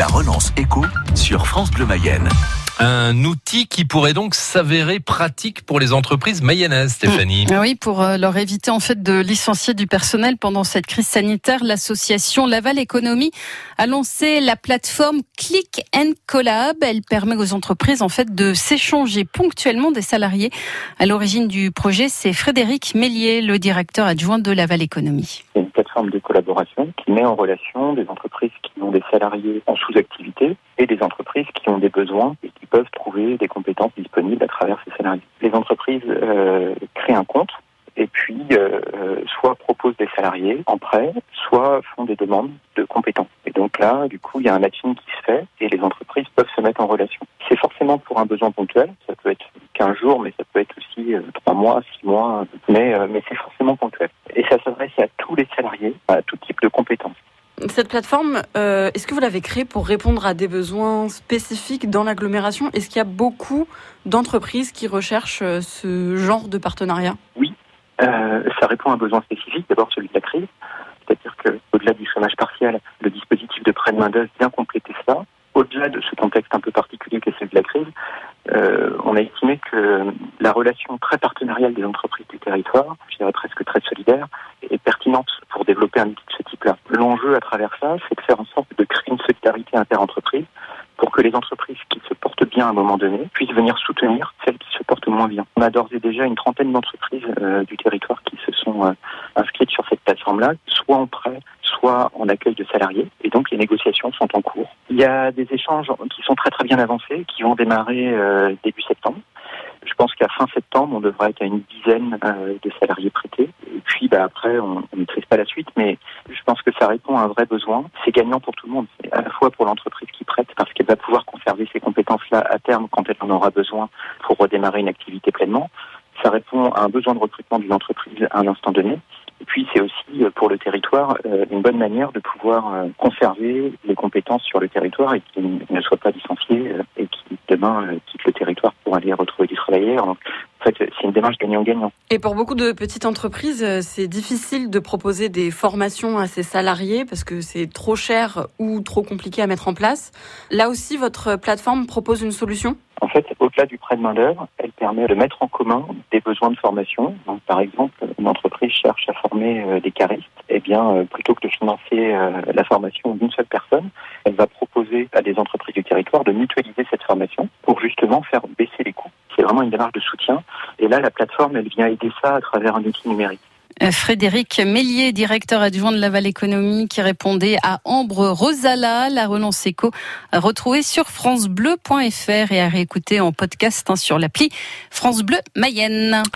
La relance éco sur France Bleu Mayenne. Un outil qui pourrait donc s'avérer pratique pour les entreprises mayennaises, Stéphanie. Mmh. Oui, pour euh, leur éviter en fait de licencier du personnel pendant cette crise sanitaire, l'association Laval Économie a lancé la plateforme Click and Collab. Elle permet aux entreprises en fait de s'échanger ponctuellement des salariés. À l'origine du projet, c'est Frédéric Mélier, le directeur adjoint de Laval Économie. C'est une plateforme de qui met en relation des entreprises qui ont des salariés en sous-activité et des entreprises qui ont des besoins et qui peuvent trouver des compétences disponibles à travers ces salariés. Les entreprises euh, créent un compte et puis euh, soit proposent des salariés en prêt, soit font des demandes de compétences. Et donc là, du coup, il y a un matching qui se fait et les entreprises peuvent se mettre en relation. C'est forcément pour un besoin ponctuel, ça peut être 15 jours, mais ça peut être aussi euh, 3 mois, 6 mois, mais, euh, mais c'est forcément ponctuel. Et ça s'adresse à tous les salariés, à tout type de compétences. Cette plateforme, euh, est-ce que vous l'avez créée pour répondre à des besoins spécifiques dans l'agglomération? Est-ce qu'il y a beaucoup d'entreprises qui recherchent ce genre de partenariat? Oui, euh, ça répond à un besoin spécifique, d'abord celui de la crise. C'est-à-dire qu'au-delà du chômage partiel, le dispositif de prêt de main-d'œuvre vient compléter ça. Au-delà de ce contexte un peu particulier qu'est celui de la crise, euh, on a estimé que la relation très partenariale des entreprises du territoire, je dirais presque très solidaire, est pertinente pour développer un outil de ce type-là. L'enjeu à travers ça, c'est de faire en sorte de créer une solidarité inter-entreprise pour que les entreprises qui se portent bien à un moment donné puissent venir soutenir celles qui se portent moins bien. On a d'ores et déjà une trentaine d'entreprises euh, du territoire qui se sont euh, inscrites sur cette plateforme-là, soit en prêt, en accueil de salariés. Et donc les négociations sont en cours. Il y a des échanges qui sont très très bien avancés, qui vont démarrer euh, début septembre. Je pense qu'à fin septembre, on devrait être à une dizaine euh, de salariés prêtés. Et puis bah, après, on ne maîtrise pas la suite, mais je pense que ça répond à un vrai besoin. C'est gagnant pour tout le monde. À la fois pour l'entreprise qui prête, parce qu'elle va pouvoir conserver ces compétences-là à terme quand elle en aura besoin pour redémarrer une activité pleinement. Ça répond à un besoin de recrutement d'une entreprise à un instant donné. C'est aussi pour le territoire une bonne manière de pouvoir conserver les compétences sur le territoire et qu'ils ne soient pas licenciés et qui demain quittent le territoire pour aller retrouver du travail ailleurs. Donc, en fait, c'est une démarche gagnant-gagnant. Et pour beaucoup de petites entreprises, c'est difficile de proposer des formations à ses salariés parce que c'est trop cher ou trop compliqué à mettre en place. Là aussi, votre plateforme propose une solution? Fait, au-delà du prêt de main-d'œuvre, elle permet de mettre en commun des besoins de formation. Donc, par exemple, une entreprise cherche à former euh, des caristes. Eh bien, euh, plutôt que de financer euh, la formation d'une seule personne, elle va proposer à des entreprises du territoire de mutualiser cette formation pour justement faire baisser les coûts. C'est vraiment une démarche de soutien. Et là, la plateforme, elle vient aider ça à travers un outil numérique. Frédéric Mélier, directeur adjoint de Laval Économie, qui répondait à Ambre Rosala, la relance éco, retrouvée sur francebleu.fr et à réécouter en podcast hein, sur l'appli France Bleu Mayenne.